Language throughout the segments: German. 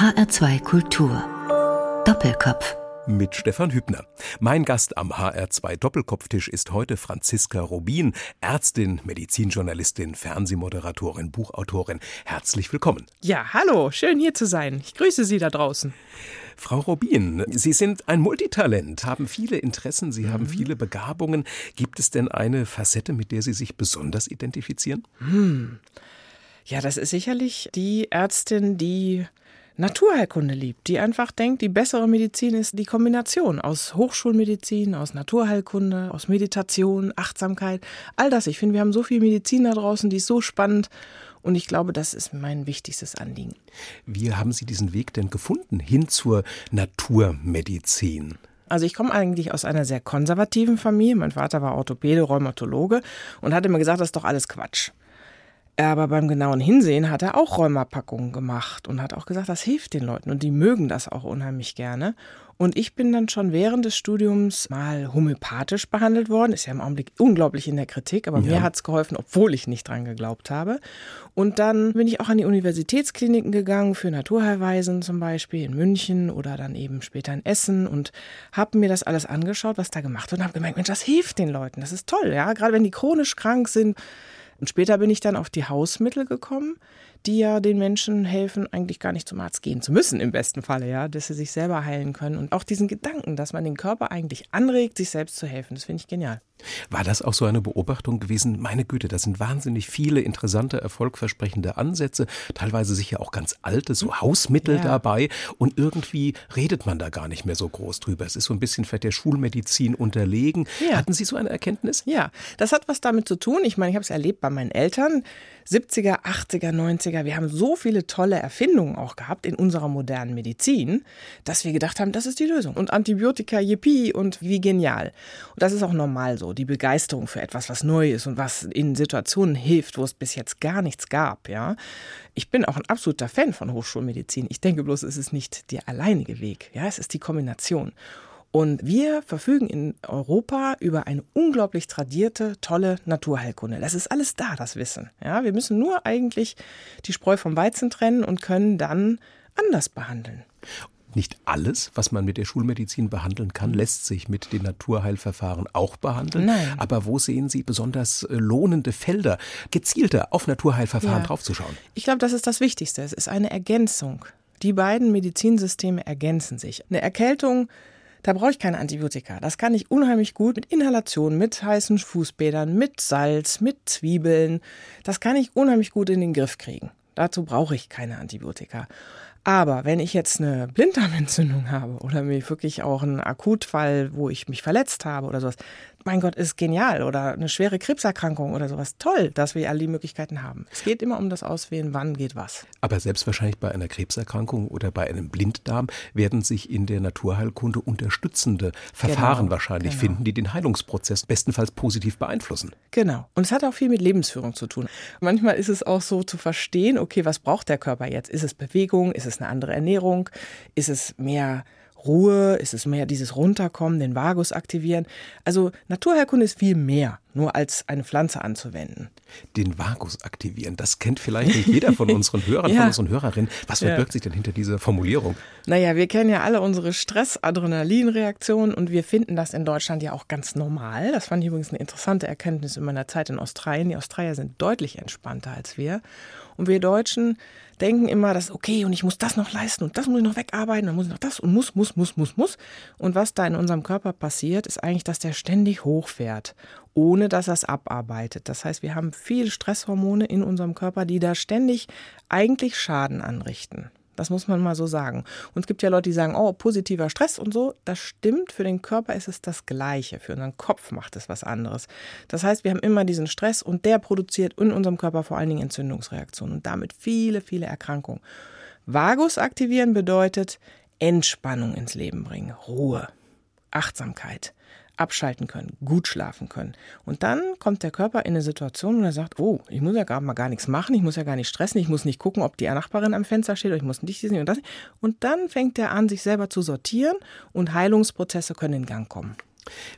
HR2 Kultur. Doppelkopf mit Stefan Hübner. Mein Gast am HR2 Doppelkopftisch ist heute Franziska Rubin, Ärztin, Medizinjournalistin, Fernsehmoderatorin, Buchautorin. Herzlich willkommen. Ja, hallo, schön hier zu sein. Ich grüße Sie da draußen. Frau Rubin, Sie sind ein Multitalent, haben viele Interessen, Sie mhm. haben viele Begabungen. Gibt es denn eine Facette, mit der Sie sich besonders identifizieren? Hm. Ja, das ist sicherlich die Ärztin, die Naturheilkunde liebt, die einfach denkt, die bessere Medizin ist die Kombination aus Hochschulmedizin, aus Naturheilkunde, aus Meditation, Achtsamkeit, all das. Ich finde, wir haben so viel Medizin da draußen, die ist so spannend und ich glaube, das ist mein wichtigstes Anliegen. Wie haben Sie diesen Weg denn gefunden hin zur Naturmedizin? Also ich komme eigentlich aus einer sehr konservativen Familie. Mein Vater war Orthopäde, Rheumatologe und hat immer gesagt, das ist doch alles Quatsch. Aber beim genauen Hinsehen hat er auch Rheumapackungen gemacht und hat auch gesagt, das hilft den Leuten und die mögen das auch unheimlich gerne. Und ich bin dann schon während des Studiums mal homöopathisch behandelt worden. Ist ja im Augenblick unglaublich in der Kritik, aber ja. mir hat es geholfen, obwohl ich nicht dran geglaubt habe. Und dann bin ich auch an die Universitätskliniken gegangen, für Naturheilweisen zum Beispiel in München oder dann eben später in Essen und habe mir das alles angeschaut, was da gemacht wird und habe gemerkt, Mensch, das hilft den Leuten. Das ist toll, ja. Gerade wenn die chronisch krank sind, und später bin ich dann auf die Hausmittel gekommen, die ja den Menschen helfen, eigentlich gar nicht zum Arzt gehen zu müssen, im besten Falle, ja, dass sie sich selber heilen können. Und auch diesen Gedanken, dass man den Körper eigentlich anregt, sich selbst zu helfen, das finde ich genial. War das auch so eine Beobachtung gewesen? Meine Güte, da sind wahnsinnig viele interessante, erfolgversprechende Ansätze, teilweise sicher auch ganz alte, so Hausmittel ja. dabei. Und irgendwie redet man da gar nicht mehr so groß drüber. Es ist so ein bisschen vielleicht der Schulmedizin unterlegen. Ja. Hatten Sie so eine Erkenntnis? Ja, das hat was damit zu tun. Ich meine, ich habe es erlebt bei meinen Eltern. 70er, 80er, 90er. Wir haben so viele tolle Erfindungen auch gehabt in unserer modernen Medizin, dass wir gedacht haben, das ist die Lösung. Und Antibiotika, yippie und wie genial. Und das ist auch normal so die Begeisterung für etwas, was neu ist und was in Situationen hilft, wo es bis jetzt gar nichts gab, ja. Ich bin auch ein absoluter Fan von Hochschulmedizin. Ich denke bloß, es ist nicht der alleinige Weg, ja, es ist die Kombination. Und wir verfügen in Europa über eine unglaublich tradierte, tolle Naturheilkunde. Das ist alles da, das Wissen. Ja, wir müssen nur eigentlich die Spreu vom Weizen trennen und können dann anders behandeln. Nicht alles, was man mit der Schulmedizin behandeln kann, lässt sich mit den Naturheilverfahren auch behandeln. Nein. Aber wo sehen Sie besonders äh, lohnende Felder, gezielter auf Naturheilverfahren ja. draufzuschauen? Ich glaube, das ist das Wichtigste. Es ist eine Ergänzung. Die beiden Medizinsysteme ergänzen sich. Eine Erkältung da brauche ich keine Antibiotika. Das kann ich unheimlich gut mit Inhalation, mit heißen Fußbädern, mit Salz, mit Zwiebeln. Das kann ich unheimlich gut in den Griff kriegen. Dazu brauche ich keine Antibiotika. Aber wenn ich jetzt eine Blinddarmentzündung habe oder mir wirklich auch einen Akutfall, wo ich mich verletzt habe oder sowas, mein Gott, ist genial oder eine schwere Krebserkrankung oder sowas. Toll, dass wir all die Möglichkeiten haben. Es geht immer um das Auswählen, wann geht was. Aber selbst wahrscheinlich bei einer Krebserkrankung oder bei einem Blinddarm werden sich in der Naturheilkunde unterstützende Verfahren genau, wahrscheinlich genau. finden, die den Heilungsprozess bestenfalls positiv beeinflussen. Genau. Und es hat auch viel mit Lebensführung zu tun. Manchmal ist es auch so zu verstehen, okay, was braucht der Körper jetzt? Ist es Bewegung? Ist es eine andere Ernährung? Ist es mehr Ruhe? Ist es mehr dieses Runterkommen, den Vagus aktivieren? Also Naturheilkunde ist viel mehr, nur als eine Pflanze anzuwenden. Den Vagus aktivieren, das kennt vielleicht nicht jeder von unseren Hörern, ja. von unseren Hörerinnen. Was verbirgt ja. sich denn hinter dieser Formulierung? Naja, wir kennen ja alle unsere Stress-Adrenalin-Reaktionen und wir finden das in Deutschland ja auch ganz normal. Das fand ich übrigens eine interessante Erkenntnis in meiner Zeit in Australien. Die Australier sind deutlich entspannter als wir. Und wir Deutschen denken immer, das ist okay und ich muss das noch leisten und das muss ich noch wegarbeiten, dann muss ich noch das und muss, muss, muss, muss, muss. Und was da in unserem Körper passiert, ist eigentlich, dass der ständig hochfährt, ohne dass er es abarbeitet. Das heißt, wir haben viele Stresshormone in unserem Körper, die da ständig eigentlich Schaden anrichten. Das muss man mal so sagen. Und es gibt ja Leute, die sagen, oh, positiver Stress und so. Das stimmt. Für den Körper ist es das Gleiche. Für unseren Kopf macht es was anderes. Das heißt, wir haben immer diesen Stress und der produziert in unserem Körper vor allen Dingen Entzündungsreaktionen und damit viele, viele Erkrankungen. Vagus aktivieren bedeutet Entspannung ins Leben bringen, Ruhe, Achtsamkeit abschalten können, gut schlafen können. Und dann kommt der Körper in eine Situation, wo er sagt, oh, ich muss ja gar mal gar nichts machen, ich muss ja gar nicht stressen, ich muss nicht gucken, ob die Nachbarin am Fenster steht, oder ich muss nicht dies und das. Und dann fängt er an, sich selber zu sortieren und Heilungsprozesse können in Gang kommen.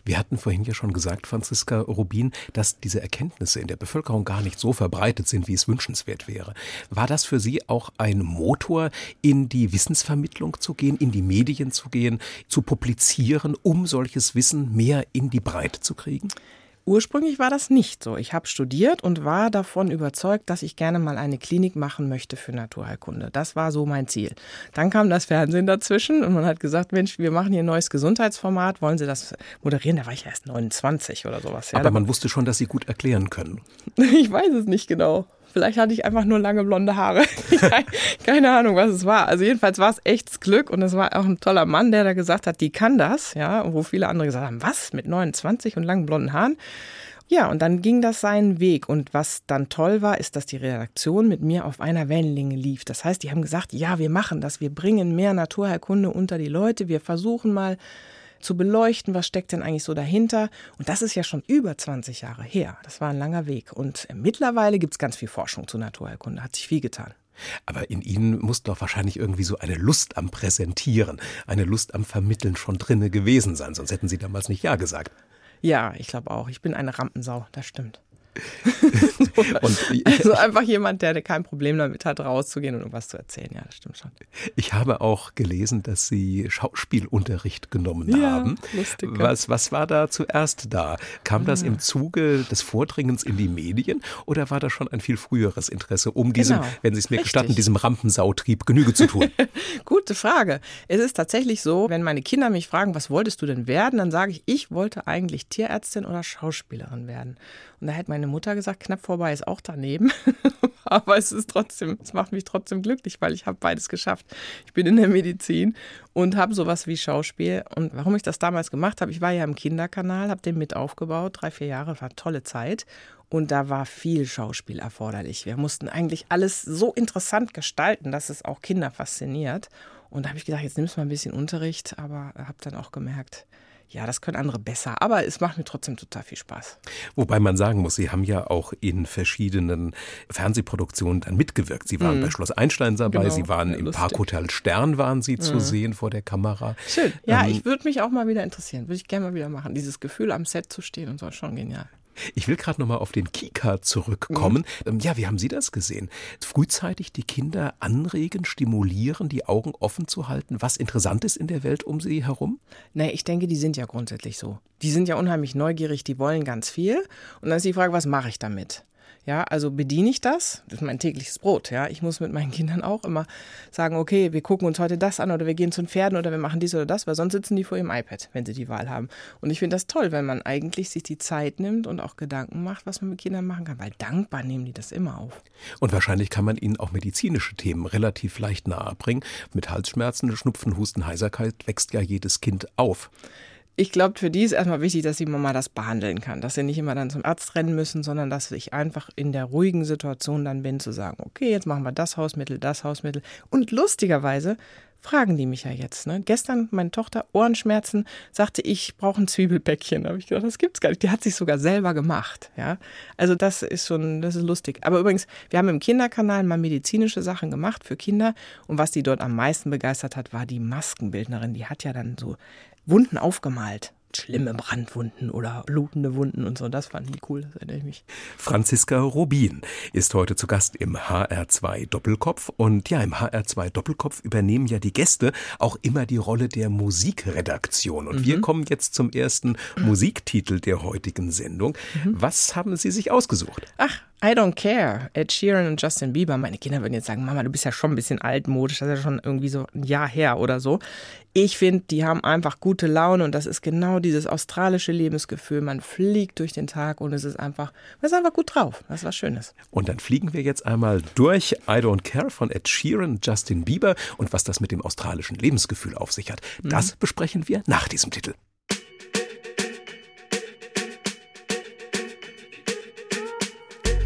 Wir hatten vorhin ja schon gesagt, Franziska Rubin, dass diese Erkenntnisse in der Bevölkerung gar nicht so verbreitet sind, wie es wünschenswert wäre. War das für Sie auch ein Motor, in die Wissensvermittlung zu gehen, in die Medien zu gehen, zu publizieren, um solches Wissen mehr in die Breite zu kriegen? Ursprünglich war das nicht so. Ich habe studiert und war davon überzeugt, dass ich gerne mal eine Klinik machen möchte für Naturheilkunde. Das war so mein Ziel. Dann kam das Fernsehen dazwischen und man hat gesagt, Mensch, wir machen hier ein neues Gesundheitsformat, wollen Sie das moderieren? Da war ich erst 29 oder sowas. Ja, Aber man wusste schon, dass Sie gut erklären können. ich weiß es nicht genau. Vielleicht hatte ich einfach nur lange blonde Haare. Keine Ahnung, was es war. Also jedenfalls war es echtes Glück und es war auch ein toller Mann, der da gesagt hat, die kann das, ja, wo viele andere gesagt haben, was mit 29 und langen blonden Haaren? Ja, und dann ging das seinen Weg. Und was dann toll war, ist, dass die Redaktion mit mir auf einer Wellenlänge lief. Das heißt, die haben gesagt, ja, wir machen das, wir bringen mehr Naturheilkunde unter die Leute, wir versuchen mal zu beleuchten, was steckt denn eigentlich so dahinter. Und das ist ja schon über 20 Jahre her. Das war ein langer Weg. Und mittlerweile gibt es ganz viel Forschung zu Naturheilkunde, hat sich viel getan. Aber in Ihnen muss doch wahrscheinlich irgendwie so eine Lust am Präsentieren, eine Lust am Vermitteln schon drinne gewesen sein, sonst hätten Sie damals nicht Ja gesagt. Ja, ich glaube auch. Ich bin eine Rampensau, das stimmt. also einfach jemand, der kein Problem damit hat, rauszugehen und irgendwas zu erzählen. Ja, das stimmt schon. Ich habe auch gelesen, dass Sie Schauspielunterricht genommen ja, haben. Lustig, was, was war da zuerst da? Kam das im Zuge des Vordringens in die Medien oder war das schon ein viel früheres Interesse, um diesem, genau, wenn Sie es mir richtig. gestatten, diesem Rampensautrieb Genüge zu tun? Gute Frage. Es ist tatsächlich so, wenn meine Kinder mich fragen, was wolltest du denn werden, dann sage ich, ich wollte eigentlich Tierärztin oder Schauspielerin werden. Und da hätte meine Mutter gesagt, knapp vorbei ist auch daneben. Aber es ist trotzdem, es macht mich trotzdem glücklich, weil ich habe beides geschafft. Ich bin in der Medizin und habe sowas wie Schauspiel. Und warum ich das damals gemacht habe, ich war ja im Kinderkanal, habe den mit aufgebaut, drei, vier Jahre, war tolle Zeit. Und da war viel Schauspiel erforderlich. Wir mussten eigentlich alles so interessant gestalten, dass es auch Kinder fasziniert. Und da habe ich gedacht, jetzt nimmst du mal ein bisschen Unterricht, aber habe dann auch gemerkt, ja, das können andere besser, aber es macht mir trotzdem total viel Spaß. Wobei man sagen muss, Sie haben ja auch in verschiedenen Fernsehproduktionen dann mitgewirkt. Sie waren mhm. bei Schloss Einstein dabei, genau. Sie waren ja, im. Parkhotel Stern waren Sie mhm. zu sehen vor der Kamera. Schön. Ja, ähm, ich würde mich auch mal wieder interessieren, würde ich gerne mal wieder machen. Dieses Gefühl am Set zu stehen und so, schon genial. Ich will gerade noch mal auf den Kika zurückkommen. Mhm. Ja, wie haben Sie das gesehen? Frühzeitig die Kinder anregen, stimulieren, die Augen offen zu halten, was interessant ist in der Welt um sie herum? Nee, ich denke, die sind ja grundsätzlich so. Die sind ja unheimlich neugierig, die wollen ganz viel. Und dann ist die Frage, was mache ich damit? Ja, also bediene ich das? Das ist mein tägliches Brot. Ja, ich muss mit meinen Kindern auch immer sagen, okay, wir gucken uns heute das an oder wir gehen zu den Pferden oder wir machen dies oder das, weil sonst sitzen die vor ihrem iPad, wenn sie die Wahl haben. Und ich finde das toll, wenn man eigentlich sich die Zeit nimmt und auch Gedanken macht, was man mit Kindern machen kann, weil dankbar nehmen die das immer auf. Und wahrscheinlich kann man ihnen auch medizinische Themen relativ leicht nahebringen. Mit Halsschmerzen, Schnupfen, Husten, Heiserkeit wächst ja jedes Kind auf ich glaube, für die ist erstmal wichtig, dass die Mama das behandeln kann, dass sie nicht immer dann zum Arzt rennen müssen, sondern dass ich einfach in der ruhigen Situation dann bin, zu sagen, okay, jetzt machen wir das Hausmittel, das Hausmittel. Und lustigerweise fragen die mich ja jetzt. Ne? Gestern meine Tochter Ohrenschmerzen sagte, ich brauche ein Zwiebelbäckchen. Da habe ich gedacht, das gibt's gar nicht. Die hat sich sogar selber gemacht. Ja, also das ist schon, das ist lustig. Aber übrigens, wir haben im Kinderkanal mal medizinische Sachen gemacht für Kinder und was die dort am meisten begeistert hat, war die Maskenbildnerin. Die hat ja dann so Wunden aufgemalt. Schlimme Brandwunden oder blutende Wunden und so. Das fand ich cool, das erinnere ich mich. Franziska Rubin ist heute zu Gast im HR2 Doppelkopf. Und ja, im HR2 Doppelkopf übernehmen ja die Gäste auch immer die Rolle der Musikredaktion. Und mhm. wir kommen jetzt zum ersten Musiktitel der heutigen Sendung. Mhm. Was haben Sie sich ausgesucht? Ach, I Don't Care, Ed Sheeran und Justin Bieber. Meine Kinder würden jetzt sagen, Mama, du bist ja schon ein bisschen altmodisch, das ist ja schon irgendwie so ein Jahr her oder so. Ich finde, die haben einfach gute Laune und das ist genau dieses australische Lebensgefühl. Man fliegt durch den Tag und es ist einfach, man ist einfach gut drauf. Das ist was Schönes. Und dann fliegen wir jetzt einmal durch I Don't Care von Ed Sheeran, Justin Bieber und was das mit dem australischen Lebensgefühl auf sich hat. Das mhm. besprechen wir nach diesem Titel.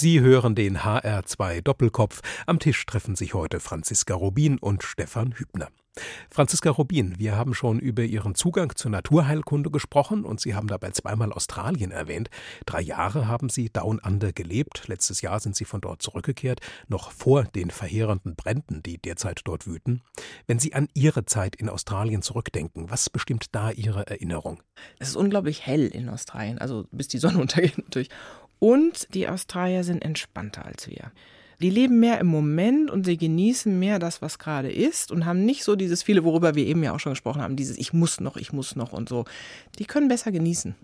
Sie hören den HR2 Doppelkopf. Am Tisch treffen sich heute Franziska Rubin und Stefan Hübner. Franziska Rubin, wir haben schon über Ihren Zugang zur Naturheilkunde gesprochen und Sie haben dabei zweimal Australien erwähnt. Drei Jahre haben Sie Down Under gelebt. Letztes Jahr sind Sie von dort zurückgekehrt, noch vor den verheerenden Bränden, die derzeit dort wüten. Wenn Sie an Ihre Zeit in Australien zurückdenken, was bestimmt da Ihre Erinnerung? Es ist unglaublich hell in Australien, also bis die Sonne untergeht natürlich. Und die Australier sind entspannter als wir. Die leben mehr im Moment und sie genießen mehr das, was gerade ist und haben nicht so dieses viele, worüber wir eben ja auch schon gesprochen haben, dieses Ich muss noch, ich muss noch und so. Die können besser genießen.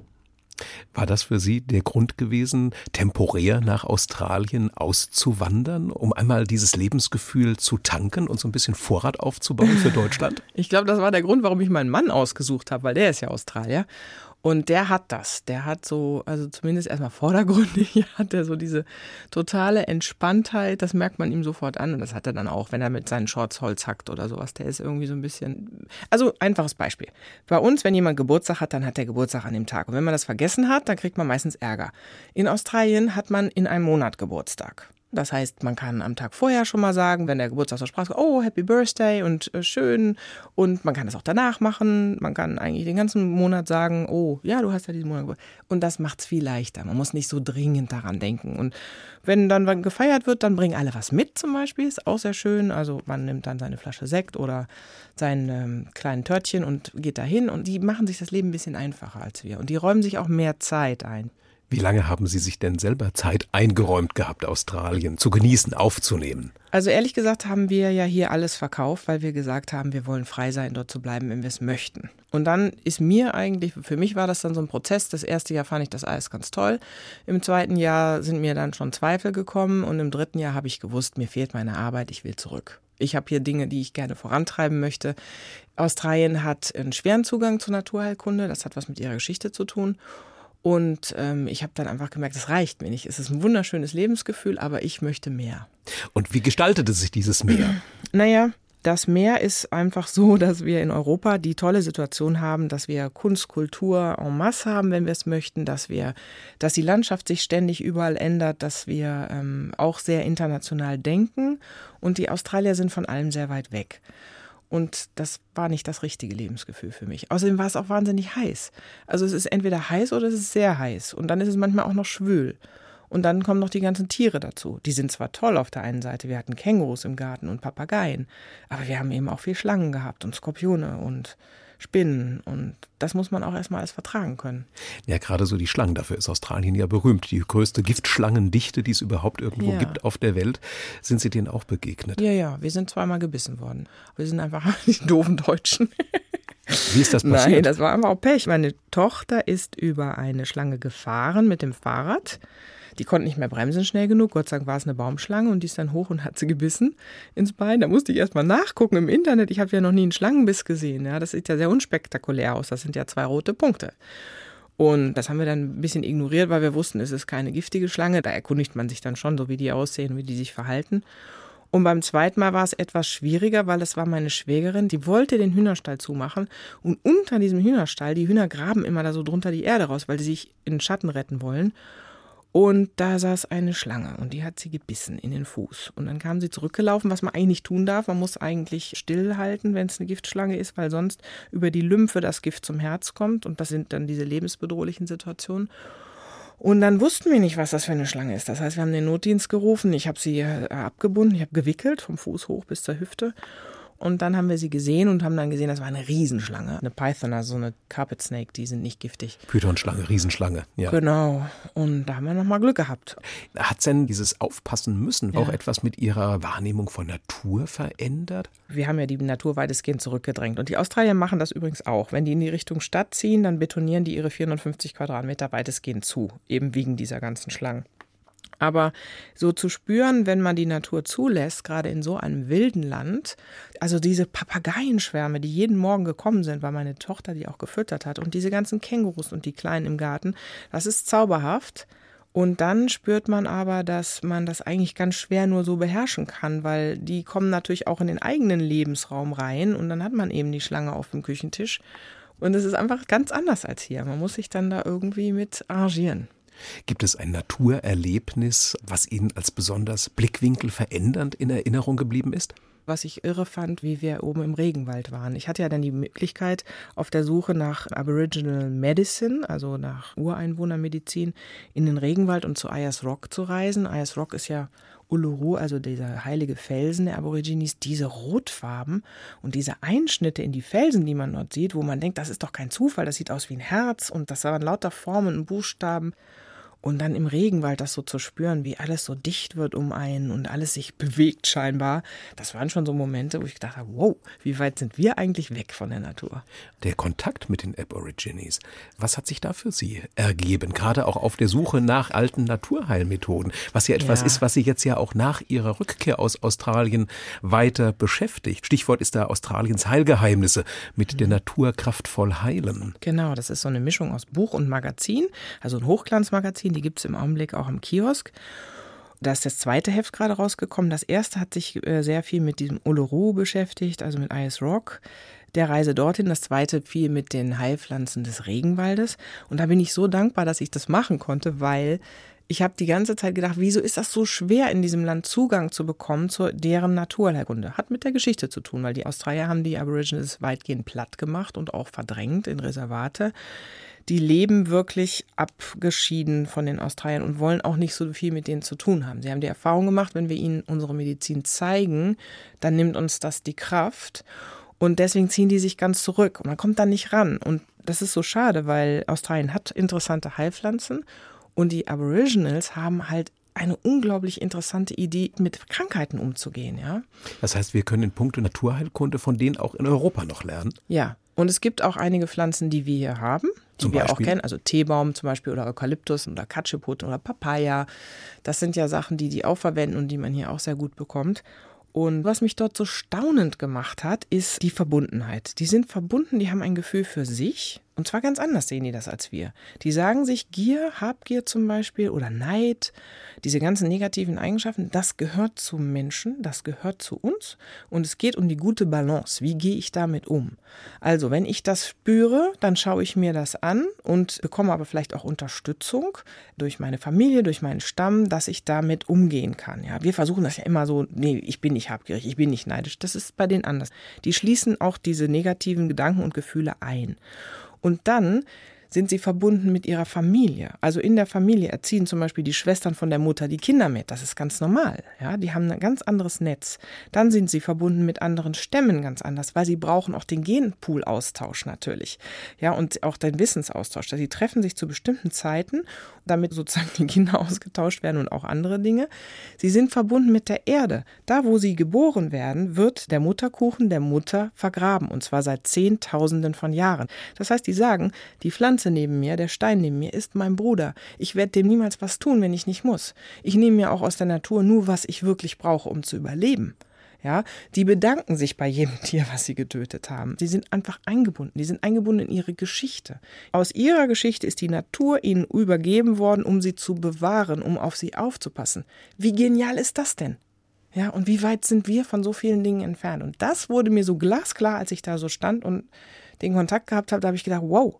War das für Sie der Grund gewesen, temporär nach Australien auszuwandern, um einmal dieses Lebensgefühl zu tanken und so ein bisschen Vorrat aufzubauen für Deutschland? Ich glaube, das war der Grund, warum ich meinen Mann ausgesucht habe, weil der ist ja Australier. Und der hat das. Der hat so, also zumindest erstmal vordergründig, hat er so diese totale Entspanntheit. Das merkt man ihm sofort an. Und das hat er dann auch, wenn er mit seinen Shorts Holz hackt oder sowas. Der ist irgendwie so ein bisschen. Also einfaches Beispiel. Bei uns, wenn jemand Geburtstag hat, dann hat der Geburtstag an dem Tag. Und wenn man das vergessen hat, dann kriegt man meistens Ärger. In Australien hat man in einem Monat Geburtstag. Das heißt, man kann am Tag vorher schon mal sagen, wenn der Geburtstag zur Sprache kommt, oh, Happy Birthday und äh, schön. Und man kann das auch danach machen. Man kann eigentlich den ganzen Monat sagen, oh, ja, du hast ja diesen Monat Geburtstag. Und das macht es viel leichter. Man muss nicht so dringend daran denken. Und wenn dann gefeiert wird, dann bringen alle was mit zum Beispiel. Ist auch sehr schön. Also man nimmt dann seine Flasche Sekt oder sein ähm, kleinen Törtchen und geht dahin. Und die machen sich das Leben ein bisschen einfacher als wir. Und die räumen sich auch mehr Zeit ein. Wie lange haben Sie sich denn selber Zeit eingeräumt gehabt, Australien zu genießen, aufzunehmen? Also ehrlich gesagt haben wir ja hier alles verkauft, weil wir gesagt haben, wir wollen frei sein, dort zu bleiben, wenn wir es möchten. Und dann ist mir eigentlich, für mich war das dann so ein Prozess. Das erste Jahr fand ich das alles ganz toll. Im zweiten Jahr sind mir dann schon Zweifel gekommen und im dritten Jahr habe ich gewusst, mir fehlt meine Arbeit, ich will zurück. Ich habe hier Dinge, die ich gerne vorantreiben möchte. Australien hat einen schweren Zugang zur Naturheilkunde, das hat was mit ihrer Geschichte zu tun. Und ähm, ich habe dann einfach gemerkt, es reicht mir nicht. Es ist ein wunderschönes Lebensgefühl, aber ich möchte mehr. Und wie gestaltete sich dieses Meer? Naja, das Meer ist einfach so, dass wir in Europa die tolle Situation haben, dass wir Kunst, Kultur en masse haben, wenn wir es möchten, dass wir, dass die Landschaft sich ständig überall ändert, dass wir ähm, auch sehr international denken und die Australier sind von allem sehr weit weg. Und das war nicht das richtige Lebensgefühl für mich. Außerdem war es auch wahnsinnig heiß. Also es ist entweder heiß oder es ist sehr heiß. Und dann ist es manchmal auch noch schwül. Und dann kommen noch die ganzen Tiere dazu. Die sind zwar toll auf der einen Seite, wir hatten Kängurus im Garten und Papageien, aber wir haben eben auch viel Schlangen gehabt und Skorpione und Spinnen. Und das muss man auch erstmal alles vertragen können. Ja, gerade so die Schlangen. Dafür ist Australien ja berühmt. Die größte Giftschlangendichte, die es überhaupt irgendwo ja. gibt auf der Welt. Sind Sie denen auch begegnet? Ja, ja. Wir sind zweimal gebissen worden. Wir sind einfach die doofen Deutschen. Wie ist das passiert? Nein, das war einfach auch Pech. Meine Tochter ist über eine Schlange gefahren mit dem Fahrrad. Die konnte nicht mehr bremsen schnell genug. Gott sei Dank war es eine Baumschlange und die ist dann hoch und hat sie gebissen ins Bein. Da musste ich erst mal nachgucken im Internet. Ich habe ja noch nie einen Schlangenbiss gesehen. Ja, das sieht ja sehr unspektakulär aus. Das sind ja zwei rote Punkte. Und das haben wir dann ein bisschen ignoriert, weil wir wussten, es ist keine giftige Schlange. Da erkundigt man sich dann schon, so wie die aussehen, wie die sich verhalten. Und beim zweiten Mal war es etwas schwieriger, weil es war meine Schwägerin, die wollte den Hühnerstall zumachen. Und unter diesem Hühnerstall, die Hühner graben immer da so drunter die Erde raus, weil sie sich in den Schatten retten wollen. Und da saß eine Schlange und die hat sie gebissen in den Fuß. Und dann kam sie zurückgelaufen, was man eigentlich nicht tun darf. Man muss eigentlich stillhalten, wenn es eine Giftschlange ist, weil sonst über die Lymphe das Gift zum Herz kommt. Und das sind dann diese lebensbedrohlichen Situationen. Und dann wussten wir nicht, was das für eine Schlange ist. Das heißt, wir haben den Notdienst gerufen. Ich habe sie äh, abgebunden, ich habe gewickelt vom Fuß hoch bis zur Hüfte. Und dann haben wir sie gesehen und haben dann gesehen, das war eine Riesenschlange. Eine Python, also so eine Carpet Snake, die sind nicht giftig. Pythonschlange, Riesenschlange, ja. Genau. Und da haben wir nochmal Glück gehabt. Hat denn dieses Aufpassen müssen ja. auch etwas mit Ihrer Wahrnehmung von Natur verändert? Wir haben ja die Natur weitestgehend zurückgedrängt. Und die Australier machen das übrigens auch. Wenn die in die Richtung Stadt ziehen, dann betonieren die ihre 450 Quadratmeter weitestgehend zu. Eben wegen dieser ganzen Schlangen. Aber so zu spüren, wenn man die Natur zulässt, gerade in so einem wilden Land, also diese Papageienschwärme, die jeden Morgen gekommen sind, weil meine Tochter die auch gefüttert hat, und diese ganzen Kängurus und die Kleinen im Garten, das ist zauberhaft. Und dann spürt man aber, dass man das eigentlich ganz schwer nur so beherrschen kann, weil die kommen natürlich auch in den eigenen Lebensraum rein und dann hat man eben die Schlange auf dem Küchentisch. Und es ist einfach ganz anders als hier. Man muss sich dann da irgendwie mit arrangieren. Gibt es ein Naturerlebnis, was Ihnen als besonders blickwinkelverändernd in Erinnerung geblieben ist? was ich irre fand, wie wir oben im Regenwald waren. Ich hatte ja dann die Möglichkeit, auf der Suche nach Aboriginal Medicine, also nach Ureinwohnermedizin, in den Regenwald und zu Ayers Rock zu reisen. Ayers Rock ist ja Uluru, also dieser heilige Felsen der Aborigines, diese Rotfarben und diese Einschnitte in die Felsen, die man dort sieht, wo man denkt, das ist doch kein Zufall, das sieht aus wie ein Herz und das waren lauter Formen und Buchstaben. Und dann im Regenwald das so zu spüren, wie alles so dicht wird um einen und alles sich bewegt scheinbar, das waren schon so Momente, wo ich gedacht habe, wow, wie weit sind wir eigentlich weg von der Natur? Der Kontakt mit den Aborigines, was hat sich da für Sie ergeben? Gerade auch auf der Suche nach alten Naturheilmethoden, was ja etwas ja. ist, was Sie jetzt ja auch nach Ihrer Rückkehr aus Australien weiter beschäftigt. Stichwort ist da Australiens Heilgeheimnisse mit mhm. der Natur kraftvoll heilen. Genau, das ist so eine Mischung aus Buch und Magazin, also ein Hochglanzmagazin die gibt es im Augenblick auch im Kiosk. Da ist das zweite Heft gerade rausgekommen. Das erste hat sich äh, sehr viel mit diesem Uluru beschäftigt, also mit Ice Rock, der Reise dorthin. Das zweite viel mit den Heilpflanzen des Regenwaldes. Und da bin ich so dankbar, dass ich das machen konnte, weil ich habe die ganze Zeit gedacht, wieso ist das so schwer, in diesem Land Zugang zu bekommen zu deren Naturheilkunde? Hat mit der Geschichte zu tun, weil die Australier haben die Aborigines weitgehend platt gemacht und auch verdrängt in Reservate die leben wirklich abgeschieden von den Australiern und wollen auch nicht so viel mit denen zu tun haben. Sie haben die Erfahrung gemacht, wenn wir ihnen unsere Medizin zeigen, dann nimmt uns das die Kraft. Und deswegen ziehen die sich ganz zurück und man kommt da nicht ran. Und das ist so schade, weil Australien hat interessante Heilpflanzen und die Aboriginals haben halt eine unglaublich interessante Idee, mit Krankheiten umzugehen, ja. Das heißt, wir können in puncto Naturheilkunde von denen auch in Europa noch lernen. Ja, und es gibt auch einige Pflanzen, die wir hier haben, die zum wir Beispiel? auch kennen, also Teebaum zum Beispiel oder Eukalyptus oder Katscheput oder Papaya. Das sind ja Sachen, die die auch verwenden und die man hier auch sehr gut bekommt. Und was mich dort so staunend gemacht hat, ist die Verbundenheit. Die sind verbunden, die haben ein Gefühl für sich und zwar ganz anders sehen die das als wir. Die sagen sich, Gier, Habgier zum Beispiel oder Neid, diese ganzen negativen Eigenschaften, das gehört zum Menschen, das gehört zu uns und es geht um die gute Balance. Wie gehe ich damit um? Also, wenn ich das spüre, dann schaue ich mir das an und bekomme aber vielleicht auch Unterstützung durch meine Familie, durch meinen Stamm, dass ich damit umgehen kann. Ja, wir versuchen das ja immer so, nee, ich bin nicht habgierig, ich bin nicht neidisch. Das ist bei denen anders. Die schließen auch diese negativen Gedanken und Gefühle ein. Und dann sind sie verbunden mit ihrer Familie. Also in der Familie erziehen zum Beispiel die Schwestern von der Mutter die Kinder mit. Das ist ganz normal. Ja, die haben ein ganz anderes Netz. Dann sind sie verbunden mit anderen Stämmen ganz anders, weil sie brauchen auch den Genpool-Austausch natürlich. Ja, und auch den Wissensaustausch. Sie treffen sich zu bestimmten Zeiten, damit sozusagen die Kinder ausgetauscht werden und auch andere Dinge. Sie sind verbunden mit der Erde. Da, wo sie geboren werden, wird der Mutterkuchen der Mutter vergraben. Und zwar seit Zehntausenden von Jahren. Das heißt, die sagen, die Pflanze Pflanze neben mir, der Stein neben mir, ist mein Bruder. Ich werde dem niemals was tun, wenn ich nicht muss. Ich nehme mir auch aus der Natur nur, was ich wirklich brauche, um zu überleben. Ja, die bedanken sich bei jedem Tier, was sie getötet haben. Sie sind einfach eingebunden. Die sind eingebunden in ihre Geschichte. Aus ihrer Geschichte ist die Natur ihnen übergeben worden, um sie zu bewahren, um auf sie aufzupassen. Wie genial ist das denn? Ja, und wie weit sind wir von so vielen Dingen entfernt? Und das wurde mir so glasklar, als ich da so stand und den Kontakt gehabt habe, da habe ich gedacht, wow,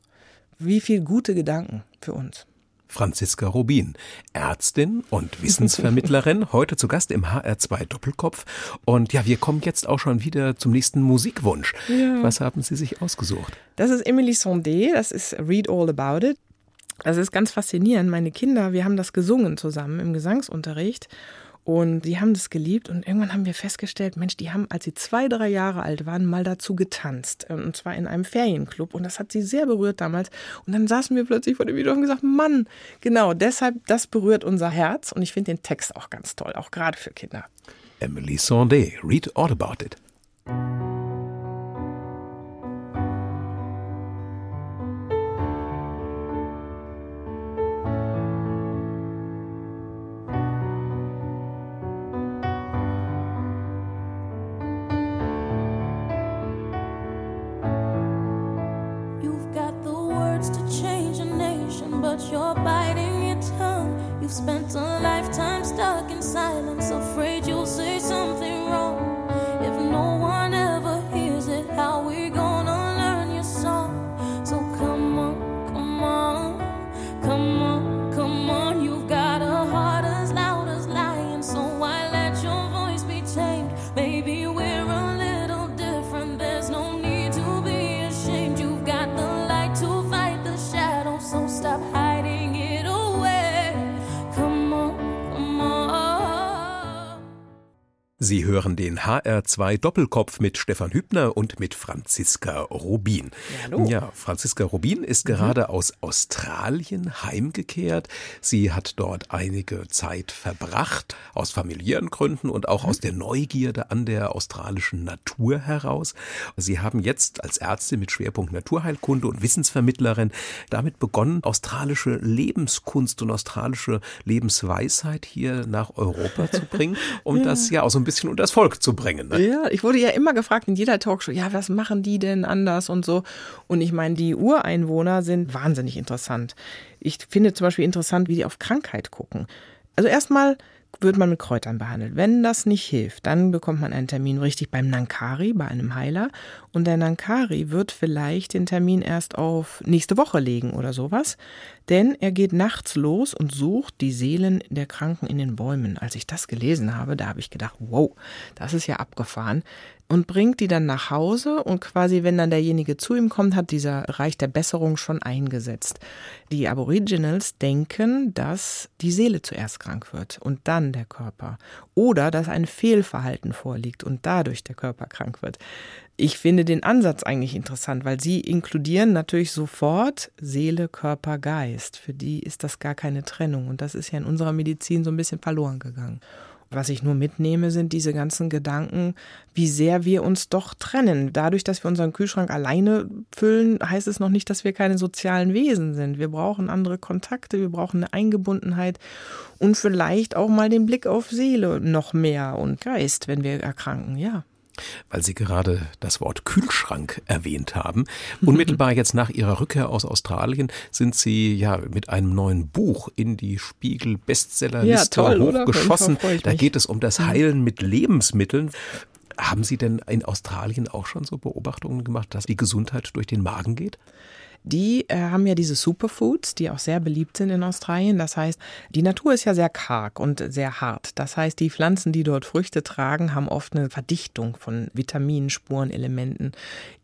wie viel gute Gedanken für uns. Franziska Rubin, Ärztin und Wissensvermittlerin, heute zu Gast im HR2 Doppelkopf. Und ja, wir kommen jetzt auch schon wieder zum nächsten Musikwunsch. Ja. Was haben Sie sich ausgesucht? Das ist Emily Sondé, das ist Read All About It. Das ist ganz faszinierend. Meine Kinder, wir haben das gesungen zusammen im Gesangsunterricht. Und die haben das geliebt und irgendwann haben wir festgestellt, Mensch, die haben, als sie zwei, drei Jahre alt waren, mal dazu getanzt. Und zwar in einem Ferienclub. Und das hat sie sehr berührt damals. Und dann saßen wir plötzlich vor dem Video und gesagt, Mann, genau, deshalb, das berührt unser Herz. Und ich finde den Text auch ganz toll, auch gerade für Kinder. Emily Sondé, read all about it. Sie hören den HR2 Doppelkopf mit Stefan Hübner und mit Franziska Rubin. Ja, hallo. Mhm. Ja, Franziska Rubin ist gerade aus Australien heimgekehrt. Sie hat dort einige Zeit verbracht, aus familiären Gründen und auch Mhm. aus der Neugierde an der australischen Natur heraus. Sie haben jetzt als Ärztin mit Schwerpunkt Naturheilkunde und Wissensvermittlerin damit begonnen, australische Lebenskunst und australische Lebensweisheit hier nach Europa zu bringen, um das ja auch so ein bisschen unters Volk zu bringen. Ne? Ja, ich wurde ja immer gefragt in jeder Talkshow, ja, was machen die denn anders und so. Und ich meine, die Ureinwohner sind wahnsinnig interessant. Ich finde zum Beispiel interessant, wie die auf Krankheit gucken. Also erstmal wird man mit Kräutern behandelt. Wenn das nicht hilft, dann bekommt man einen Termin richtig beim Nankari, bei einem Heiler. Und der Nankari wird vielleicht den Termin erst auf nächste Woche legen oder sowas. Denn er geht nachts los und sucht die Seelen der Kranken in den Bäumen. Als ich das gelesen habe, da habe ich gedacht, wow, das ist ja abgefahren. Und bringt die dann nach Hause und quasi, wenn dann derjenige zu ihm kommt, hat dieser Reich der Besserung schon eingesetzt. Die Aboriginals denken, dass die Seele zuerst krank wird und dann der Körper. Oder dass ein Fehlverhalten vorliegt und dadurch der Körper krank wird. Ich finde den Ansatz eigentlich interessant, weil sie inkludieren natürlich sofort Seele, Körper, Geist. Für die ist das gar keine Trennung. Und das ist ja in unserer Medizin so ein bisschen verloren gegangen. Was ich nur mitnehme, sind diese ganzen Gedanken, wie sehr wir uns doch trennen. Dadurch, dass wir unseren Kühlschrank alleine füllen, heißt es noch nicht, dass wir keine sozialen Wesen sind. Wir brauchen andere Kontakte, wir brauchen eine Eingebundenheit und vielleicht auch mal den Blick auf Seele noch mehr und Geist, wenn wir erkranken, ja. Weil Sie gerade das Wort Kühlschrank erwähnt haben. Unmittelbar jetzt nach Ihrer Rückkehr aus Australien sind Sie ja mit einem neuen Buch in die Spiegel Bestsellerliste Ja, hochgeschossen. Da geht es um das Heilen mit Lebensmitteln. Haben Sie denn in Australien auch schon so Beobachtungen gemacht, dass die Gesundheit durch den Magen geht? Die äh, haben ja diese Superfoods, die auch sehr beliebt sind in Australien. Das heißt, die Natur ist ja sehr karg und sehr hart. Das heißt, die Pflanzen, die dort Früchte tragen, haben oft eine Verdichtung von Vitaminen, Spurenelementen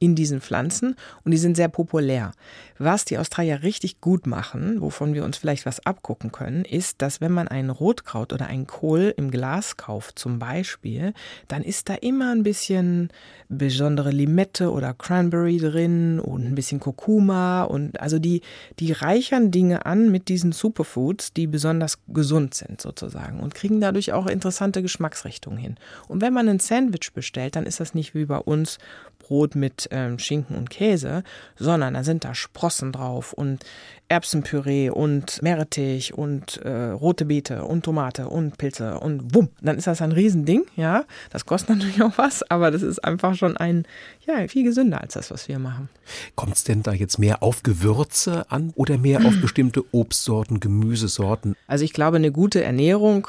in diesen Pflanzen und die sind sehr populär. Was die Australier richtig gut machen, wovon wir uns vielleicht was abgucken können, ist, dass wenn man ein Rotkraut oder einen Kohl im Glas kauft zum Beispiel, dann ist da immer ein bisschen besondere Limette oder Cranberry drin und ein bisschen Kurkuma und also die, die reichern Dinge an mit diesen Superfoods, die besonders gesund sind sozusagen und kriegen dadurch auch interessante Geschmacksrichtungen hin. Und wenn man ein Sandwich bestellt, dann ist das nicht wie bei uns Brot mit ähm, Schinken und Käse, sondern da sind da Sprossen drauf und Erbsenpüree und Meerrettich und äh, rote Beete und Tomate und Pilze und wumm, dann ist das ein Riesending, ja. Das kostet natürlich auch was, aber das ist einfach schon ein, ja, viel gesünder als das, was wir machen. Kommt es denn da jetzt mehr auf Gewürze an oder mehr auf bestimmte Obstsorten, Gemüsesorten? Also ich glaube, eine gute Ernährung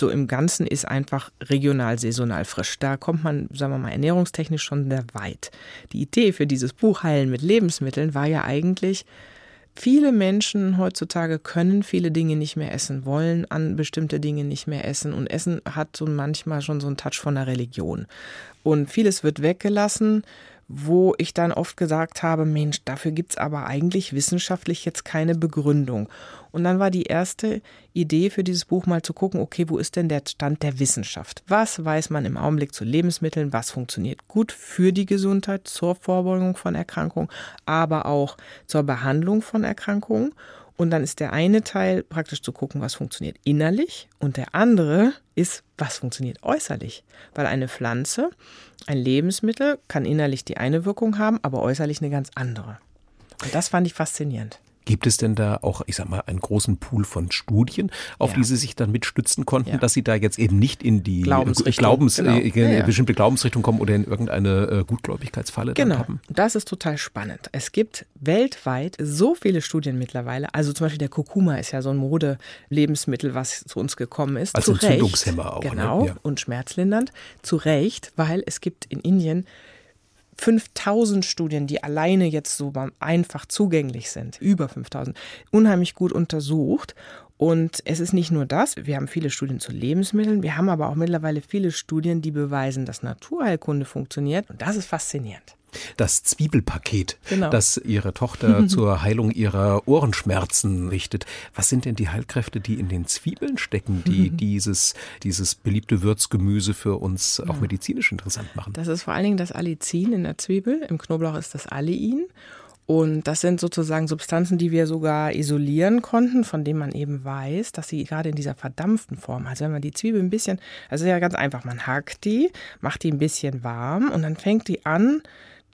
so im Ganzen ist einfach regional, saisonal frisch. Da kommt man, sagen wir mal, ernährungstechnisch schon sehr weit. Die Idee für dieses Buch Heilen mit Lebensmitteln war ja eigentlich, Viele Menschen heutzutage können viele Dinge nicht mehr essen, wollen an bestimmte Dinge nicht mehr essen und Essen hat so manchmal schon so einen Touch von der Religion. Und vieles wird weggelassen, wo ich dann oft gesagt habe, Mensch, dafür gibt's aber eigentlich wissenschaftlich jetzt keine Begründung. Und dann war die erste Idee für dieses Buch mal zu gucken, okay, wo ist denn der Stand der Wissenschaft? Was weiß man im Augenblick zu Lebensmitteln? Was funktioniert gut für die Gesundheit, zur Vorbeugung von Erkrankungen, aber auch zur Behandlung von Erkrankungen? Und dann ist der eine Teil praktisch zu gucken, was funktioniert innerlich und der andere ist, was funktioniert äußerlich. Weil eine Pflanze, ein Lebensmittel kann innerlich die eine Wirkung haben, aber äußerlich eine ganz andere. Und das fand ich faszinierend. Gibt es denn da auch, ich sag mal, einen großen Pool von Studien, auf Ja. die Sie sich dann mitstützen konnten, Ja. dass Sie da jetzt eben nicht in die Glaubensrichtung, Glaubens, genau. äh, Ja, ja. bestimmte Glaubensrichtung kommen oder in irgendeine äh, Gutgläubigkeitsfalle Genau, tappen? das ist total spannend. Es gibt weltweit so viele Studien mittlerweile. Also zum Beispiel der Kurkuma ist ja so ein Mode-Lebensmittel, was zu uns gekommen ist. Als. Entzündungshemmer auch, ne? Genau, Ja. und schmerzlindernd. Zu Recht, weil es gibt in Indien 5000 Studien, die alleine jetzt so einfach zugänglich sind, über 5000, unheimlich gut untersucht. Und es ist nicht nur das, wir haben viele Studien zu Lebensmitteln, wir haben aber auch mittlerweile viele Studien, die beweisen, dass Naturheilkunde funktioniert. Und das ist faszinierend. Das Zwiebelpaket, Genau. das Ihre Tochter zur Heilung ihrer Ohrenschmerzen richtet. Was sind denn die Heilkräfte, die in den Zwiebeln stecken, die dieses, dieses beliebte Würzgemüse für uns auch medizinisch interessant machen? Das ist vor allen Dingen das Allicin in der Zwiebel. Im Knoblauch ist das Allein. Und das sind sozusagen Substanzen, die wir sogar isolieren konnten, von denen man eben weiß, dass sie gerade in dieser verdampften Form, also wenn man die Zwiebel ein bisschen, also ja ganz einfach, man hackt die, macht die ein bisschen warm und dann fängt die an,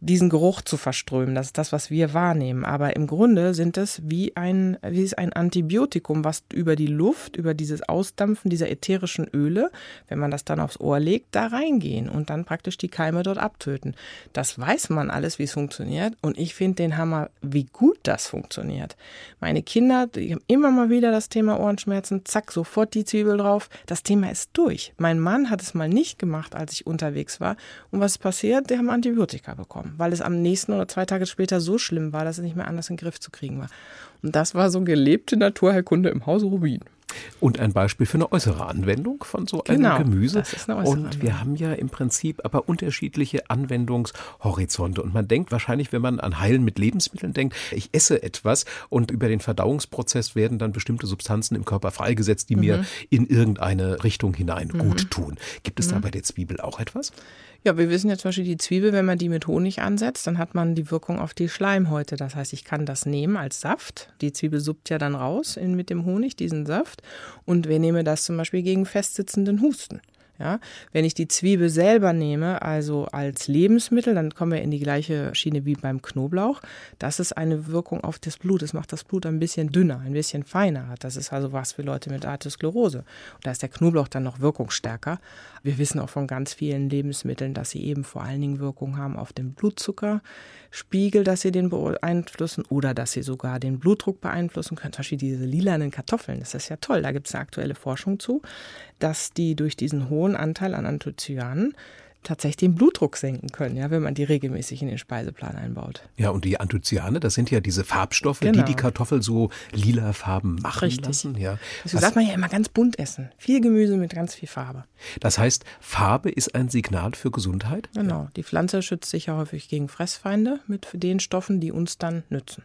diesen Geruch zu verströmen. Das ist das, was wir wahrnehmen. Aber im Grunde sind es wie ein, wie ist ein Antibiotikum, was über die Luft, über dieses Ausdampfen dieser ätherischen Öle, wenn man das dann aufs Ohr legt, da reingehen und dann praktisch die Keime dort abtöten. Das weiß man alles, wie es funktioniert. Und ich finde den Hammer, wie gut das funktioniert. Meine Kinder, die haben immer mal wieder das Thema Ohrenschmerzen, zack, sofort die Zwiebel drauf. Das Thema ist durch. Mein Mann hat es mal nicht gemacht, als ich unterwegs war. Und was ist passiert? Die haben Antibiotika bekommen, weil es am nächsten oder zwei Tage später so schlimm war, dass es nicht mehr anders in den Griff zu kriegen war. Und das war so gelebte Naturheilkunde im Hause Rubin. Und ein Beispiel für eine äußere Anwendung von so Genau, einem Gemüse. das ist eine äußere und wir Anwendung. haben ja im Prinzip aber unterschiedliche Anwendungshorizonte. Und man denkt wahrscheinlich, wenn man an Heilen mit Lebensmitteln denkt, ich esse etwas und über den Verdauungsprozess werden dann bestimmte Substanzen im Körper freigesetzt, die Mhm. mir in irgendeine Richtung hinein gut tun. Gibt es da bei der Zwiebel auch etwas? Ja, wir wissen ja zum Beispiel die Zwiebel, wenn man die mit Honig ansetzt, dann hat man die Wirkung auf die Schleimhäute. Das heißt, ich kann das nehmen als Saft. Die Zwiebel suppt ja dann raus in, mit dem Honig, diesen Saft. Und wir nehmen das zum Beispiel gegen festsitzenden Husten. Ja, wenn ich die Zwiebel selber nehme, also als Lebensmittel, dann kommen wir in die gleiche Schiene wie beim Knoblauch. Das ist eine Wirkung auf das Blut. Es macht das Blut ein bisschen dünner, ein bisschen feiner. Das ist also was für Leute mit Arteriosklerose. Da ist der Knoblauch dann noch wirkungsstärker. Wir wissen auch von ganz vielen Lebensmitteln, dass sie eben vor allen Dingen Wirkung haben auf den Blutzuckerspiegel, dass sie den beeinflussen oder dass sie sogar den Blutdruck beeinflussen können. Zum Beispiel diese lilanen Kartoffeln, das ist ja toll. Da gibt es eine aktuelle Forschung zu, dass die durch diesen hohen Anteil an Anthocyanen tatsächlich den Blutdruck senken können, ja, wenn man die regelmäßig in den Speiseplan einbaut. Ja, und die Anthocyane, das sind ja diese Farbstoffe, die Genau. die Kartoffel so lila Farben machen Richtig. lassen. Ja. Deswegen Was- sagt man ja immer ganz bunt essen. Viel Gemüse mit ganz viel Farbe. Das heißt, Farbe ist ein Signal für Gesundheit? Genau. Die Pflanze schützt sich ja häufig gegen Fressfeinde mit den Stoffen, die uns dann nützen.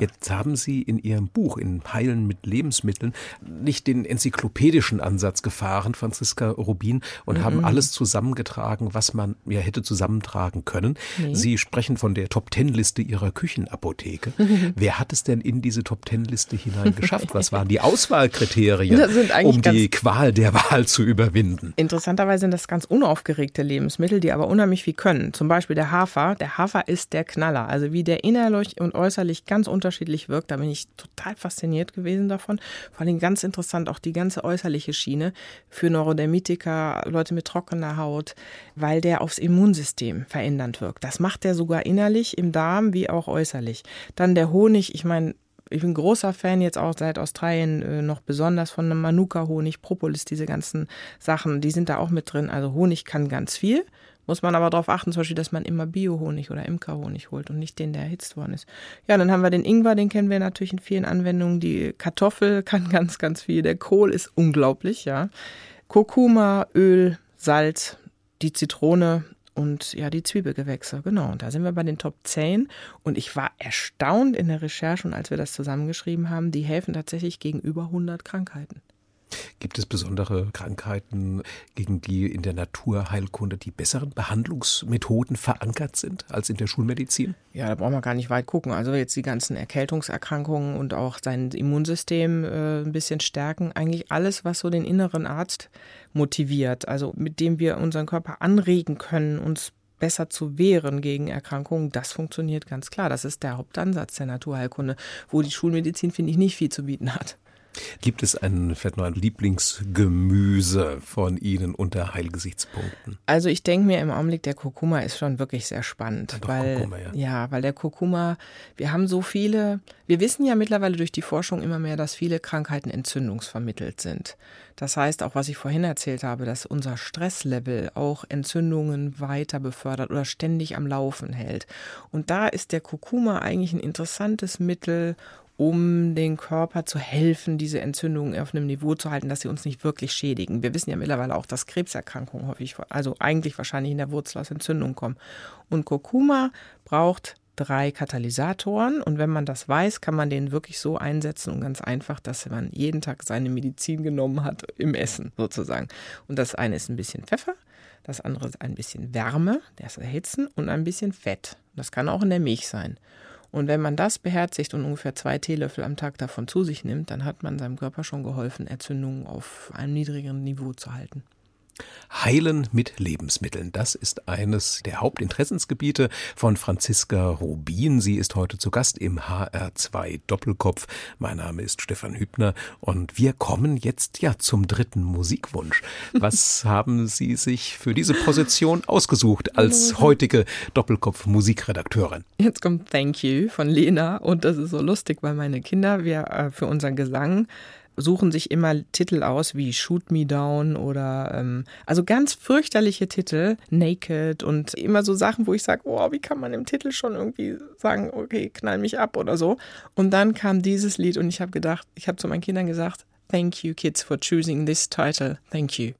Jetzt haben Sie in Ihrem Buch, in Heilen mit Lebensmitteln, nicht den enzyklopädischen Ansatz gefahren, Franziska Rubin, und haben alles zusammengetragen, was man ja hätte zusammentragen können. Sie sprechen von der Top-Ten-Liste Ihrer Küchenapotheke. Wer hat es denn in diese Top-Ten-Liste hinein geschafft? Was waren die Auswahlkriterien, um die Qual der Wahl zu überwinden? Interessanterweise sind das ganz unaufgeregte Lebensmittel, die aber unheimlich viel können. Zum Beispiel der Hafer. Der Hafer ist der Knaller. Also wie der innerlich und äußerlich ganz unterschiedlich wirkt, da bin ich total fasziniert gewesen davon. Vor allem ganz interessant auch die ganze äußerliche Schiene für Neurodermitiker, Leute mit trockener Haut, weil der aufs Immunsystem verändernd wirkt. Das macht der sogar innerlich im Darm wie auch äußerlich. Dann der Honig, ich meine, ich bin großer Fan jetzt auch seit Australien äh, noch besonders von einem Manuka-Honig, Propolis, diese ganzen Sachen, die sind da auch mit drin. Also Honig kann ganz viel, muss man aber darauf achten, zum Beispiel, dass man immer Bio-Honig oder Imker-Honig holt und nicht den, der erhitzt worden ist. Ja, dann haben wir den Ingwer, den kennen wir natürlich in vielen Anwendungen. Die Kartoffel kann ganz, ganz viel. Der Kohl ist unglaublich, ja. Kurkuma, Öl, Salz, die Zitrone und ja, die Zwiebelgewächse, genau. Und da sind wir bei den Top 10. Und ich war erstaunt in der Recherche und als wir das zusammengeschrieben haben, die helfen tatsächlich gegen über 100 Krankheiten. Gibt es besondere Krankheiten, gegen die in der Naturheilkunde die besseren Behandlungsmethoden verankert sind als in der Schulmedizin? Ja, da brauchen wir gar nicht weit gucken. Also jetzt die ganzen Erkältungserkrankungen und auch sein Immunsystem äh, ein bisschen stärken. Eigentlich alles, was so den inneren Arzt motiviert, also mit dem wir unseren Körper anregen können, uns besser zu wehren gegen Erkrankungen, das funktioniert ganz klar. Das ist der Hauptansatz der Naturheilkunde, wo die Schulmedizin, finde ich, nicht viel zu bieten hat. Gibt es ein, ein Lieblingsgemüse von Ihnen unter Heilgesichtspunkten? Also ich denke mir im Augenblick, der Kurkuma ist schon wirklich sehr spannend. Ja, weil, Kurkuma, ja. ja, weil der Kurkuma, wir haben so viele, wir wissen ja mittlerweile durch die Forschung immer mehr, dass viele Krankheiten entzündungsvermittelt sind. Das heißt, auch was ich vorhin erzählt habe, dass unser Stresslevel auch Entzündungen weiter befördert oder ständig am Laufen hält. Und da ist der Kurkuma eigentlich ein interessantes Mittel, um den Körper zu helfen, diese Entzündungen auf einem Niveau zu halten, dass sie uns nicht wirklich schädigen. Wir wissen ja mittlerweile auch, dass Krebserkrankungen häufig, also eigentlich wahrscheinlich in der Wurzel aus Entzündungen kommen. Und Kurkuma braucht drei Katalysatoren und wenn man das weiß, kann man den wirklich so einsetzen und ganz einfach, dass man jeden Tag seine Medizin genommen hat im Essen sozusagen. Und das eine ist ein bisschen Pfeffer, das andere ist ein bisschen Wärme, das Erhitzen und ein bisschen Fett. Das kann auch in der Milch sein. Und wenn man das beherzigt und ungefähr zwei Teelöffel am Tag davon zu sich nimmt, dann hat man seinem Körper schon geholfen, Entzündungen auf einem niedrigeren Niveau zu halten. Heilen mit Lebensmitteln. Das ist eines der Hauptinteressensgebiete von Franziska Rubin. Sie ist heute zu Gast im HR2 Doppelkopf. Mein Name ist Stefan Hübner und wir kommen jetzt ja zum dritten Musikwunsch. Was haben Sie sich für diese Position ausgesucht als heutige Doppelkopf Musikredakteurin? Jetzt kommt Thank You von Lena und das ist so lustig, weil meine Kinder, wir äh, für unseren Gesang suchen sich immer Titel aus wie Shoot Me Down oder ähm, also ganz fürchterliche Titel, Naked und immer so Sachen, wo ich sage, oh, wie kann man im Titel schon irgendwie sagen, okay, knall mich ab oder so. Und dann kam dieses Lied und ich habe gedacht, ich habe zu meinen Kindern gesagt, Thank you kids for choosing this title. Thank you.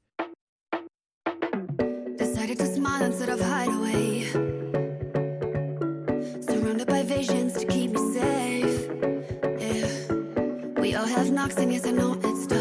Have knocks, and yes, I know it's tough.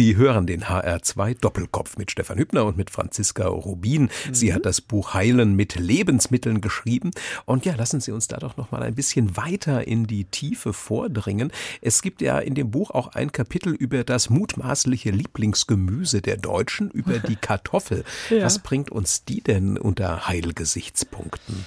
Sie hören den HR2 Doppelkopf mit Stefan Hübner und mit Franziska Rubin. Sie hat das Buch Heilen mit Lebensmitteln geschrieben. Und ja, lassen Sie uns da doch noch mal ein bisschen weiter in die Tiefe vordringen. Es gibt ja in dem Buch auch ein Kapitel über das mutmaßliche Lieblingsgemüse der Deutschen, über die Kartoffel. Ja. Was bringt uns die denn unter Heilgesichtspunkten?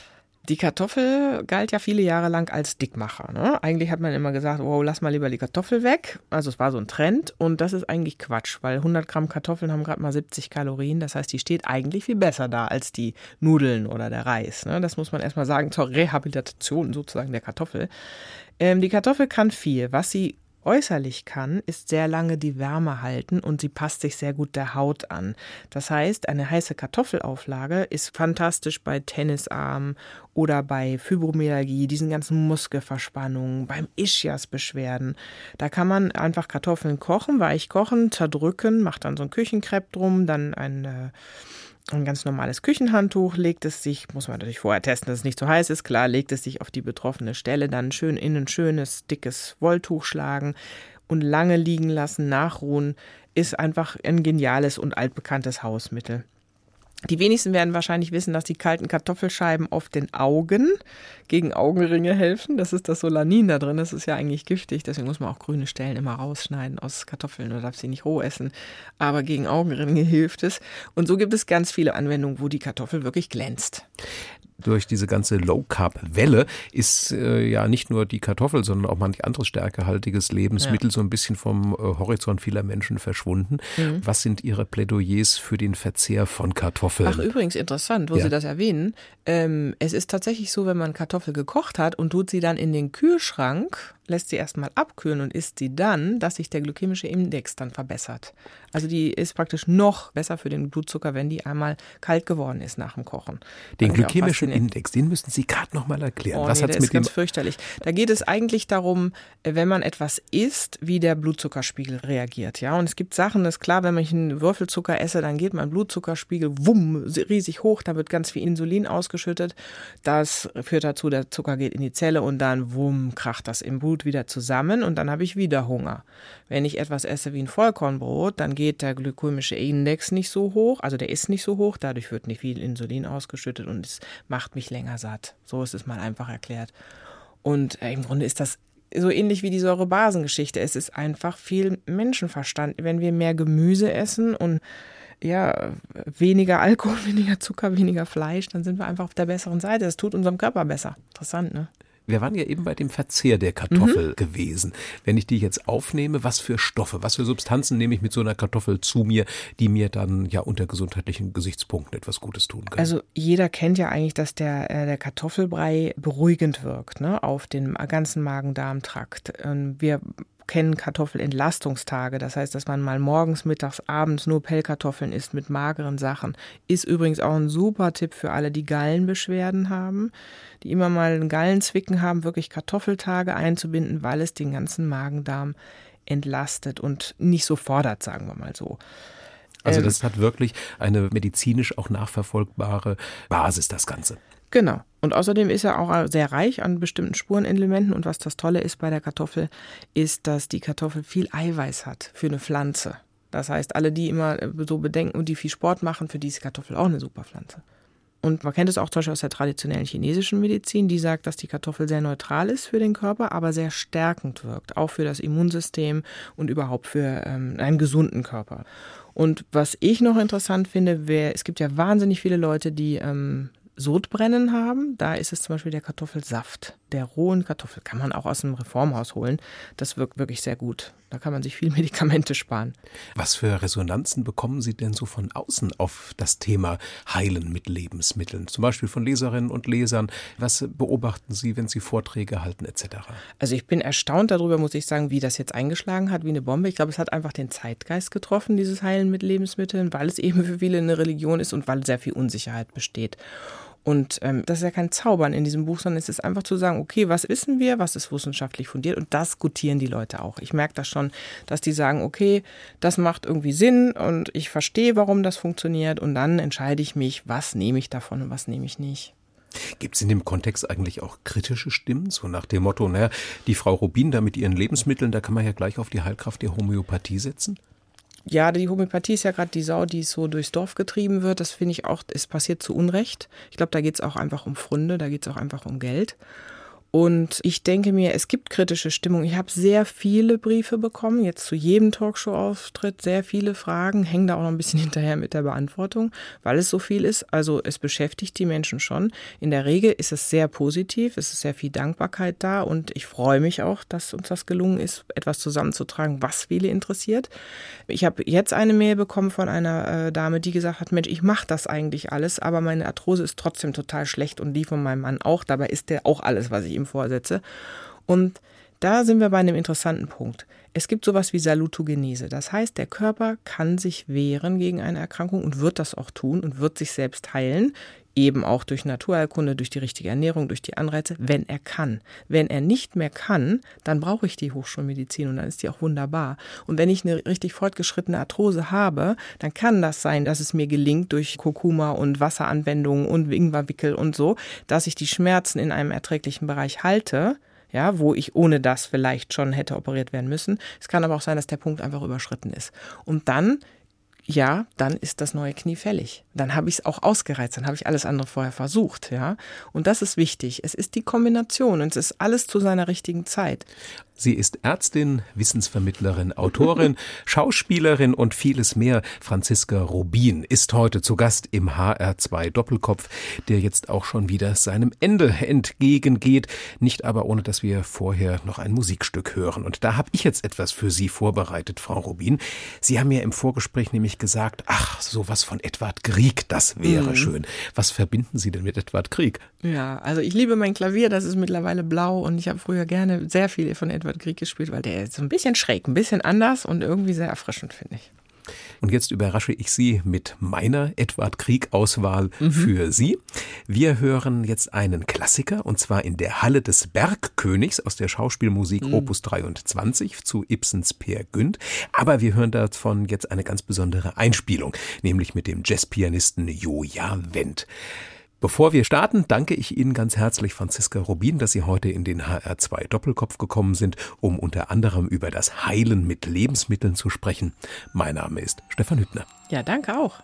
Die Kartoffel galt ja viele Jahre lang als Dickmacher. Ne? Eigentlich hat man immer gesagt, wow, lass mal lieber die Kartoffel weg. Also es war so ein Trend und das ist eigentlich Quatsch, weil 100 Gramm Kartoffeln haben gerade mal 70 Kalorien. Das heißt, die steht eigentlich viel besser da als die Nudeln oder der Reis. Ne? Das muss man erstmal sagen zur Rehabilitation sozusagen der Kartoffel. Ähm, die Kartoffel kann viel. Was sie äußerlich kann, ist sehr lange die Wärme halten und sie passt sich sehr gut der Haut an. Das heißt, eine heiße Kartoffelauflage ist fantastisch bei Tennisarm oder bei Fibromyalgie, diesen ganzen Muskelverspannungen, beim Ischias-Beschwerden. Da kann man einfach Kartoffeln kochen, weich kochen, zerdrücken, macht dann so ein Küchenkrepp drum, dann ein äh, ein ganz normales Küchenhandtuch, legt es sich, muss man natürlich vorher testen, dass es nicht zu heiß ist, klar, legt es sich auf die betroffene Stelle, dann schön in ein schönes, dickes Wolltuch schlagen und lange liegen lassen, nachruhen, ist einfach ein geniales und altbekanntes Hausmittel. Die wenigsten werden wahrscheinlich wissen, dass die kalten Kartoffelscheiben auf den Augen gegen Augenringe helfen. Das ist das Solanin da drin. Das ist ja eigentlich giftig. Deswegen muss man auch grüne Stellen immer rausschneiden aus Kartoffeln oder darf sie nicht roh essen. Aber gegen Augenringe hilft es. Und so gibt es ganz viele Anwendungen, wo die Kartoffel wirklich glänzt. durch diese ganze Low-Carb-Welle ist äh, ja nicht nur die Kartoffel, sondern auch manch anderes stärkehaltiges Lebensmittel so ein bisschen vom äh, Horizont vieler Menschen verschwunden. Mhm. Was sind Ihre Plädoyers für den Verzehr von Kartoffeln? Ach, übrigens interessant, wo Ja. Sie das erwähnen. Ähm, es ist tatsächlich so, wenn man Kartoffel gekocht hat und tut sie dann in den Kühlschrank, lässt sie erstmal abkühlen und isst sie dann, dass sich der glykämische Index dann verbessert. Also die ist praktisch noch besser für den Blutzucker, wenn die einmal kalt geworden ist nach dem Kochen. Den auch glykämischen. Index, den müssen Sie gerade noch mal erklären. Oh, Was nee, hat's der mit ist dem ganz fürchterlich. Da geht es eigentlich darum, wenn man etwas isst, wie der Blutzuckerspiegel reagiert. Ja, und es gibt Sachen, das ist klar, wenn ich einen Würfelzucker esse, dann geht mein Blutzuckerspiegel wumm riesig hoch, da wird ganz viel Insulin ausgeschüttet. Das führt dazu, der Zucker geht in die Zelle und dann wumm kracht das im Blut wieder zusammen und dann habe ich wieder Hunger. Wenn ich etwas esse wie ein Vollkornbrot, dann geht der glykämische Index nicht so hoch, also der ist nicht so hoch, dadurch wird nicht viel Insulin ausgeschüttet und es macht mich länger satt. So ist es mal einfach erklärt. Und äh, im Grunde ist das so ähnlich wie die Säurebasengeschichte. Es ist einfach viel Menschenverstand. Wenn wir mehr Gemüse essen und ja, weniger Alkohol, weniger Zucker, weniger Fleisch, dann sind wir einfach auf der besseren Seite. Das tut unserem Körper besser. Interessant, ne? Wir waren ja eben bei dem Verzehr der Kartoffel Mhm. gewesen. Wenn ich die jetzt aufnehme, was für Stoffe, was für Substanzen nehme ich mit so einer Kartoffel zu mir, die mir dann ja unter gesundheitlichen Gesichtspunkten etwas Gutes tun können? Also jeder kennt ja eigentlich, dass der, äh, der Kartoffelbrei beruhigend wirkt ne, auf den ganzen Magen-Darm-Trakt. Ähm, Wir kennen Kartoffelentlastungstage, das heißt, dass man mal morgens, mittags, abends nur Pellkartoffeln isst mit mageren Sachen. Ist übrigens auch ein super Tipp für alle, die Gallenbeschwerden haben, die immer mal einen Gallenzwicken haben, wirklich Kartoffeltage einzubinden, weil es den ganzen Magen-Darm entlastet und nicht so fordert, sagen wir mal so. also ähm, das hat wirklich eine medizinisch auch nachverfolgbare Basis, das Ganze. Genau. Und außerdem ist er auch sehr reich an bestimmten Spurenelementen. Und was das Tolle ist bei der Kartoffel, ist, dass die Kartoffel viel Eiweiß hat für eine Pflanze. Das heißt, alle, die immer äh, so bedenken und die viel Sport machen, für die ist Kartoffel auch eine super Pflanze. Und man kennt es auch zum Beispiel aus der traditionellen chinesischen Medizin, die sagt, dass die Kartoffel sehr neutral ist für den Körper, aber sehr stärkend wirkt, auch für das Immunsystem und überhaupt für ähm, einen gesunden Körper. Und was ich noch interessant finde, wär, es gibt ja wahnsinnig viele Leute, die ähm, Sodbrennen haben. Da ist es zum Beispiel der Kartoffelsaft. Der rohen Kartoffel kann man auch aus dem Reformhaus holen. Das wirkt wirklich sehr gut. Da kann man sich viel Medikamente sparen. Was für Resonanzen bekommen Sie denn so von außen auf das Thema Heilen mit Lebensmitteln? Zum Beispiel von Leserinnen und Lesern. Was beobachten Sie, wenn Sie Vorträge halten etc.? Also ich bin erstaunt darüber, muss ich sagen, wie das jetzt eingeschlagen hat, wie eine Bombe. Ich glaube, es hat einfach den Zeitgeist getroffen, dieses Heilen mit Lebensmitteln, weil es eben für viele eine Religion ist und weil sehr viel Unsicherheit besteht. Und ähm, das ist ja kein Zaubern in diesem Buch, sondern es ist einfach zu sagen, okay, was wissen wir, was ist wissenschaftlich fundiert und das gutieren die Leute auch. Ich merke das schon, dass die sagen, okay, das macht irgendwie Sinn und ich verstehe, warum das funktioniert und dann entscheide ich mich, was nehme ich davon und was nehme ich nicht. Gibt es in dem Kontext eigentlich auch kritische Stimmen, so nach dem Motto, naja, die Frau Rubin da mit ihren Lebensmitteln, da kann man ja gleich auf die Heilkraft der Homöopathie setzen? Ja, die Homöopathie ist ja gerade die Sau, die so durchs Dorf getrieben wird. Das finde ich auch, es passiert zu Unrecht. Ich glaube, da geht es auch einfach um Pfründe, da geht es auch einfach um Geld. Und ich denke mir, es gibt kritische Stimmung. Ich habe sehr viele Briefe bekommen, jetzt zu jedem Talkshow-Auftritt, sehr viele Fragen, hängen da auch noch ein bisschen hinterher mit der Beantwortung, weil es so viel ist. Also es beschäftigt die Menschen schon. In der Regel ist es sehr positiv, es ist sehr viel Dankbarkeit da und ich freue mich auch, dass uns das gelungen ist, etwas zusammenzutragen, was viele interessiert. Ich habe jetzt eine Mail bekommen von einer äh, Dame, die gesagt hat, Mensch, ich mache das eigentlich alles, aber meine Arthrose ist trotzdem total schlecht und die von meinem Mann auch. Dabei ist der auch alles, was ich ihm vorsetze. Und da sind wir bei einem interessanten Punkt. Es gibt sowas wie Salutogenese. Das heißt, der Körper kann sich wehren gegen eine Erkrankung und wird das auch tun und wird sich selbst heilen. Eben auch durch Naturheilkunde, durch die richtige Ernährung, durch die Anreize, wenn er kann. Wenn er nicht mehr kann, dann brauche ich die Hochschulmedizin und dann ist die auch wunderbar. Und wenn ich eine richtig fortgeschrittene Arthrose habe, dann kann das sein, dass es mir gelingt durch Kurkuma und Wasseranwendungen und Ingwerwickel und so, dass ich die Schmerzen in einem erträglichen Bereich halte ja, wo ich ohne das vielleicht schon hätte operiert werden müssen. Es kann aber auch sein, dass der Punkt einfach überschritten ist. Und dann, ja, dann ist das neue Knie fällig. Dann habe ich es auch ausgereizt, dann habe ich alles andere vorher versucht, ja. Und das ist wichtig. Es ist die Kombination und es ist alles zu seiner richtigen Zeit. Sie ist Ärztin, Wissensvermittlerin, Autorin, Schauspielerin und vieles mehr. Franziska Rubin ist heute zu Gast im HR2 Doppelkopf, der jetzt auch schon wieder seinem Ende entgegengeht. Nicht aber ohne, dass wir vorher noch ein Musikstück hören. Und da habe ich jetzt etwas für Sie vorbereitet, Frau Rubin. Sie haben mir im Vorgespräch nämlich gesagt, ach, sowas von Edward Grieg, das wäre mhm. schön. Was verbinden Sie denn mit Edward Grieg? Ja, also ich liebe mein Klavier, das ist mittlerweile blau und ich habe früher gerne sehr viel von Edward Grieg gespielt, weil der ist so ein bisschen schräg, ein bisschen anders und irgendwie sehr erfrischend, finde ich. Und jetzt überrasche ich Sie mit meiner Edward Krieg-Auswahl mhm. für Sie. Wir hören jetzt einen Klassiker und zwar in der Halle des Bergkönigs aus der Schauspielmusik mhm. Opus 23 zu Ibsens Peer Günd. Aber wir hören davon jetzt eine ganz besondere Einspielung, nämlich mit dem Jazzpianisten Joja Wendt. Bevor wir starten, danke ich Ihnen ganz herzlich, Franziska Rubin, dass Sie heute in den HR2 Doppelkopf gekommen sind, um unter anderem über das Heilen mit Lebensmitteln zu sprechen. Mein Name ist Stefan Hübner. Ja, danke auch.